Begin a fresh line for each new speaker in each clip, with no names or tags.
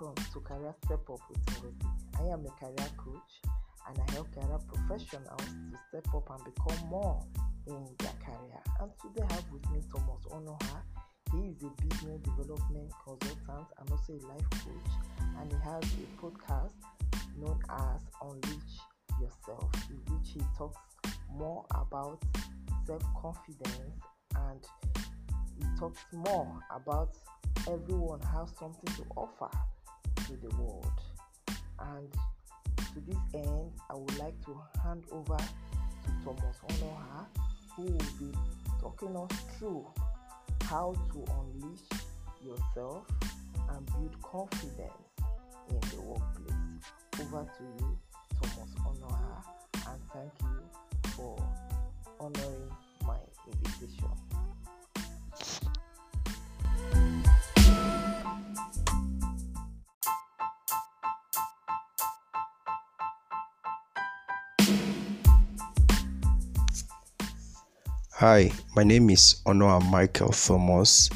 Welcome to Career Step Up with Ngozi. I am a career coach and I help career professionals to step up and become more in their career. And today I have with me Thomas Onoha. He is a business development consultant and also a life coach, and he has a podcast known as Unleash Yourself, in which he talks more about self confidence and he talks more about everyone has something to offer to the world. And to this end, I would like to hand over to Thomas Onoha, who will be talking us through how to unleash yourself and build confidence in the workplace. Over to you, Thomas Onoha, and thank you for honoring
Hi, my name is Honor Michael Thomas.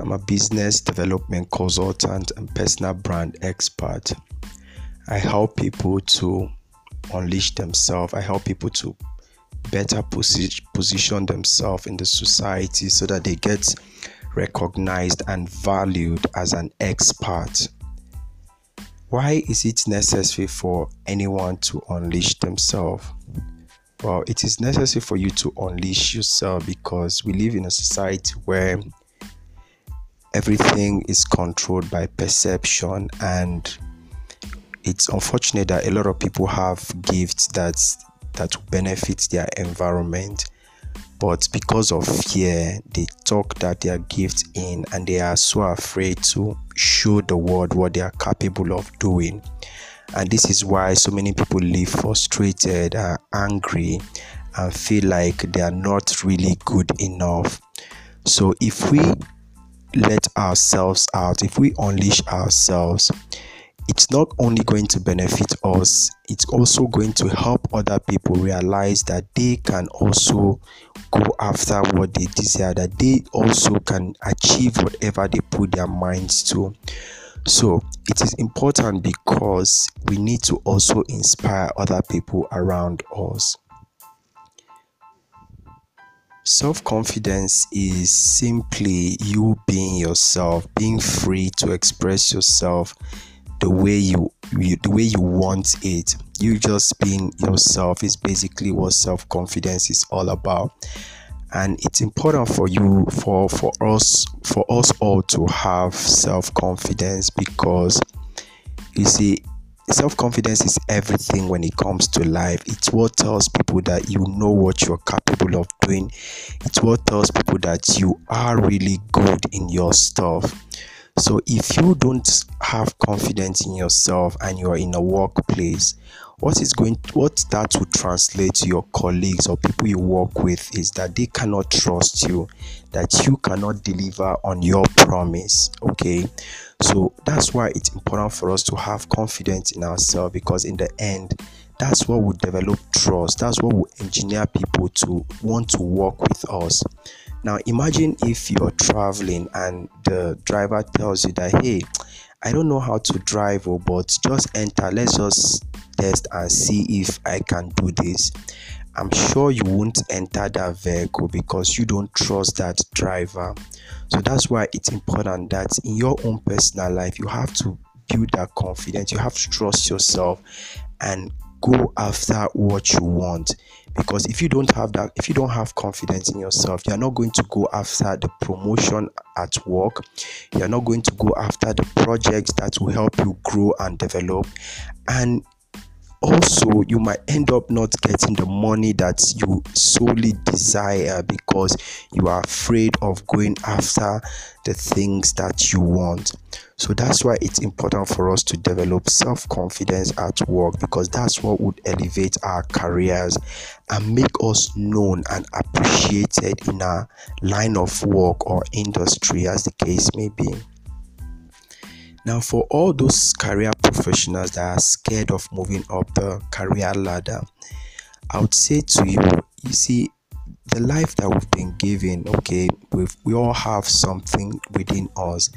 I'm a business development consultant and personal brand expert. I help people to unleash themselves. I help people to better posi- position themselves in the society so that they get recognized and valued as an expert. Why is it necessary for anyone to unleash themselves? Well, it is necessary for you to unleash yourself because we live in a society where everything is controlled by perception and it's unfortunate that a lot of people have gifts that that benefit their environment but because of fear they talk that their are gifts in and they are so afraid to show the world what they are capable of doing and this is why so many people live frustrated and angry and feel like they are not really good enough. So if we let ourselves out if we unleash ourselves it's not only going to benefit us it's also going to help other people realize that they can also go after what they desire that they also can achieve whatever they put their minds to so it is important because we need to also inspire other people around us. Self confidence is simply you being yourself, being free to express yourself the way you, you the way you want it. You just being yourself is basically what self confidence is all about and it's important for you for for us for us all to have self-confidence because you see self-confidence is everything when it comes to life. It's what tells people that you know what you're capable of doing. It's what tells people that you are really good in your stuff so if you don't have confidence in yourself and you're in a workplace what is going what that will translate to your colleagues or people you work with is that they cannot trust you that you cannot deliver on your promise okay? So that's why it's important for us to have confidence in ourselves because in the end that's what will develop trust. That's what will engineer people to want to work with us now imagine if you're traveling and the driver tells you that hey i don't know how to drive oh, but just enter let's just test and see if I can do this. I'm sure you won't enter that vehicle because you don't trust that driver. So that's why it's important that in your own personal life, you have to build that confidence, you have to trust yourself and go after what you want. Because if you don't have that if you don't have confidence in yourself you're not going to go after the promotion at work. You're not going to go after the projects that will help you grow and develop. And also you might end up not getting the money that you solely desire because you are afraid of going after the things that you want. So that's why it's important for us to develop self-confidence at work because that's what would elevate our careers and make us known and appreciated in our line of work or industry as the case may be now, for all those career professionals that are scared of moving up the career ladder, I would say to you, you see, the life that we've been given, okay, we we all have something within us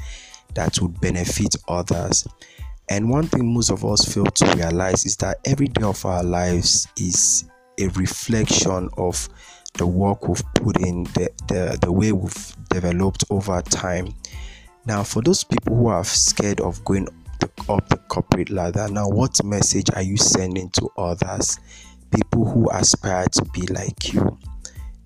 that would benefit others. And one thing most of us fail to realize is that every day of our lives is a reflection of the work we've put in, the, the, the way we've developed over time. Now, for those people who are scared of going up the corporate ladder, now what message are you sending to others? People who aspire to be like you.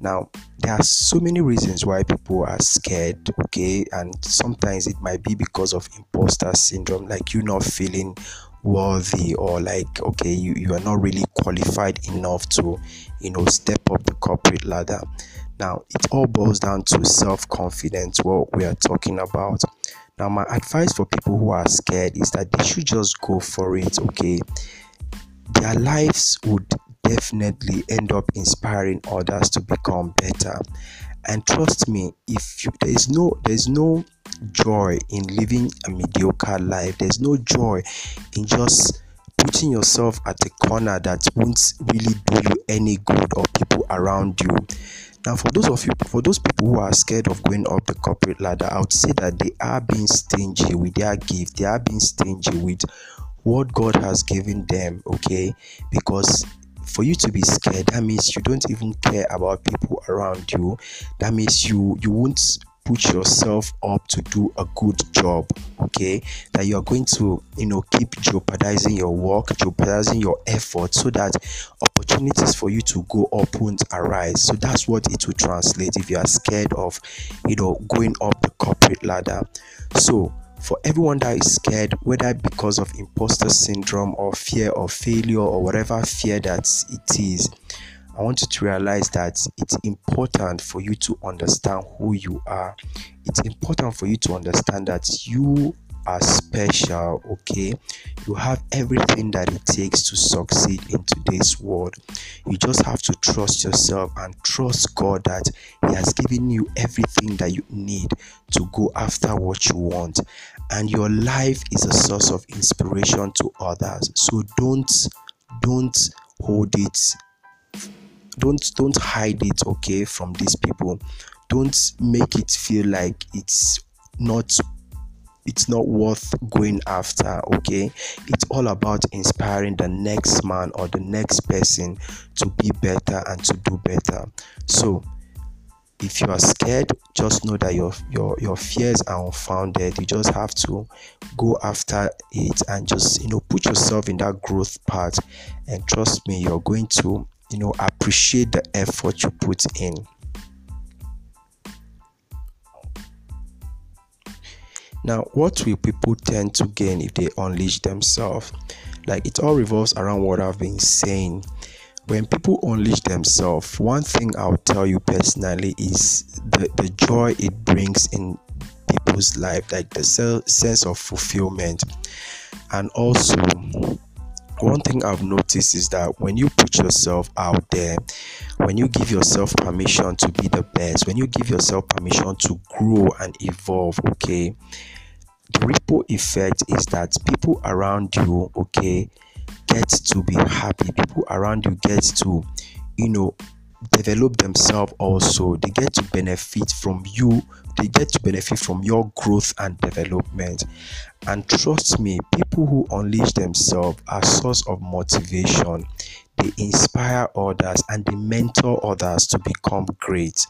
Now, there are so many reasons why people are scared, okay, and sometimes it might be because of imposter syndrome, like you not feeling worthy or like okay you, you are not really qualified enough to you know step up the corporate ladder now it all boils down to self-confidence what we are talking about. Now my advice for people who are scared is that they should just go for it okay? Their lives would definitely end up inspiring others to become better. And trust me if you, there is no there is no joy in living a mediocre life. There's no joy in just putting yourself at a corner that won't really do you any good or people around you. Now for those of you for those people who are scared of going up the corporate ladder i would say that they are being stingy with their gift. They are being stingy with what god has given them okay? Because for you to be scared that means you don't even care about people around you. That means you you won't put yourself up to do a good job okay? That you are going to you know keep jeopardizing your work jeopardizing your effort so that opportunities for you to go up won't arise. So that's what it will translate if you are scared of you know going up the corporate ladder. So for everyone that is scared, whether because of imposter syndrome or fear of failure or whatever fear that it is, I want you to realize that it's important for you to understand who you are. It's important for you to understand that you are special, okay? You have everything that it takes to succeed in today's world. You just have to trust yourself and trust God that He has given you everything that you need to go after what you want. And your life is a source of inspiration to others. So don't don't hold it don't don't hide it okay from these people. Don't make it feel like it's not it's not worth going after okay? It's all about inspiring the next man or the next person to be better and to do better. So if you are scared just know that your your your fears are unfounded. You just have to go after it and just you know put yourself in that growth path. And trust me you're going to you know appreciate the effort you put in Now, what will people tend to gain if they unleash themselves? Like it all revolves around what I've been saying. When people unleash themselves, one thing I'll tell you personally is the, the joy it brings in people's life, like the sense of fulfillment. And also, one thing I've noticed is that when you put yourself out there, when you give yourself permission to be the best, when you give yourself permission to grow and evolve, okay, the ripple effect is that people around you, okay, get to be happy. People around you get to, you know, develop themselves also. They get to benefit from you. They get to benefit from your growth and development. And trust me, people who unleash themselves are source of motivation. They inspire others and they mentor others to become great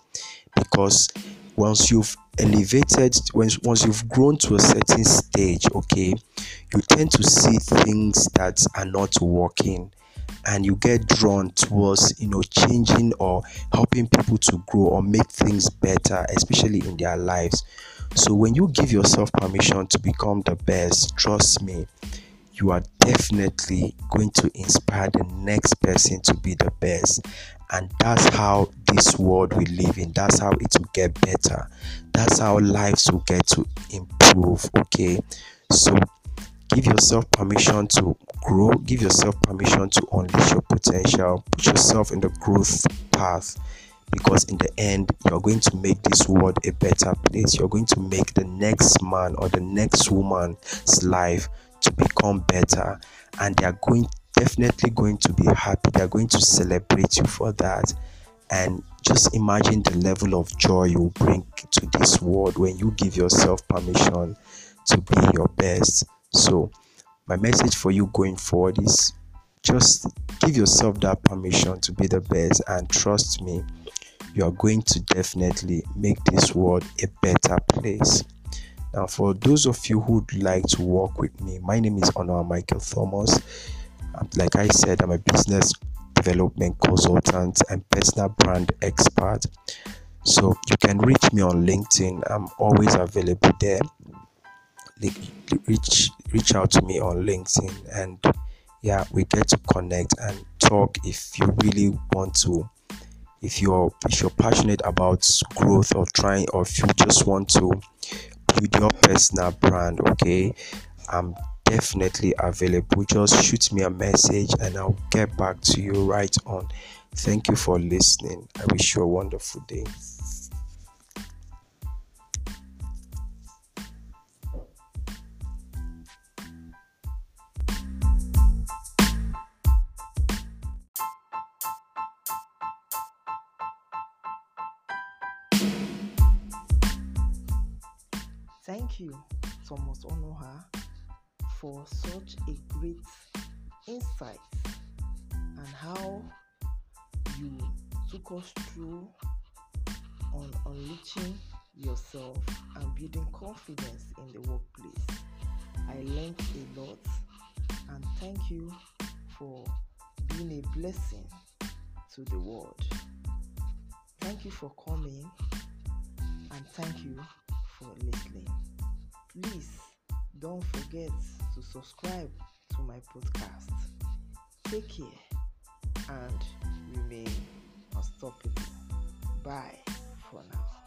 because once you've elevated once, once you've grown to a certain stage okay you tend to see things that are not working and you get drawn towards you know changing or helping people to grow or make things better especially in their lives. So when you give yourself permission to become the best trust me you are definitely going to inspire the next person to be the best. And that's how this world we live in. That's how it will get better. That's how lives will get to improve okay? So give yourself permission to grow give yourself permission to unleash your potential put yourself in the growth path because in the end you're going to make this world a better place you're going to make the next man or the next woman's life to become better and they are going definitely going to be happy. They're going to celebrate you for that. And just imagine the level of joy you bring to this world when you give yourself permission to be your best. So, my message for you going forward is just give yourself that permission to be the best and trust me you are going to definitely make this world a better place. Now for those of you who'd like to work with me my name is honor michael thomas. Like i said i'm a business development consultant and personal brand expert. So you can reach me on linkedin. I'm always available there. Reach reach out to me on linkedin and yeah we get to connect and talk if you really want to. If you're if you're passionate about growth or trying or if you just want to build your personal brand okay i'm definitely available. Just shoot me a message and i'll get back to you right on. Thank you for listening. I wish you a wonderful day
Thomas her for such a great insight and how you took us through on unleashing yourself and building confidence in the workplace. I learned a lot and thank you for being a blessing to the world. Thank you for coming and thank you for listening. Please don't forget to subscribe to my podcast. Take care and remain unstoppable. Bye for now.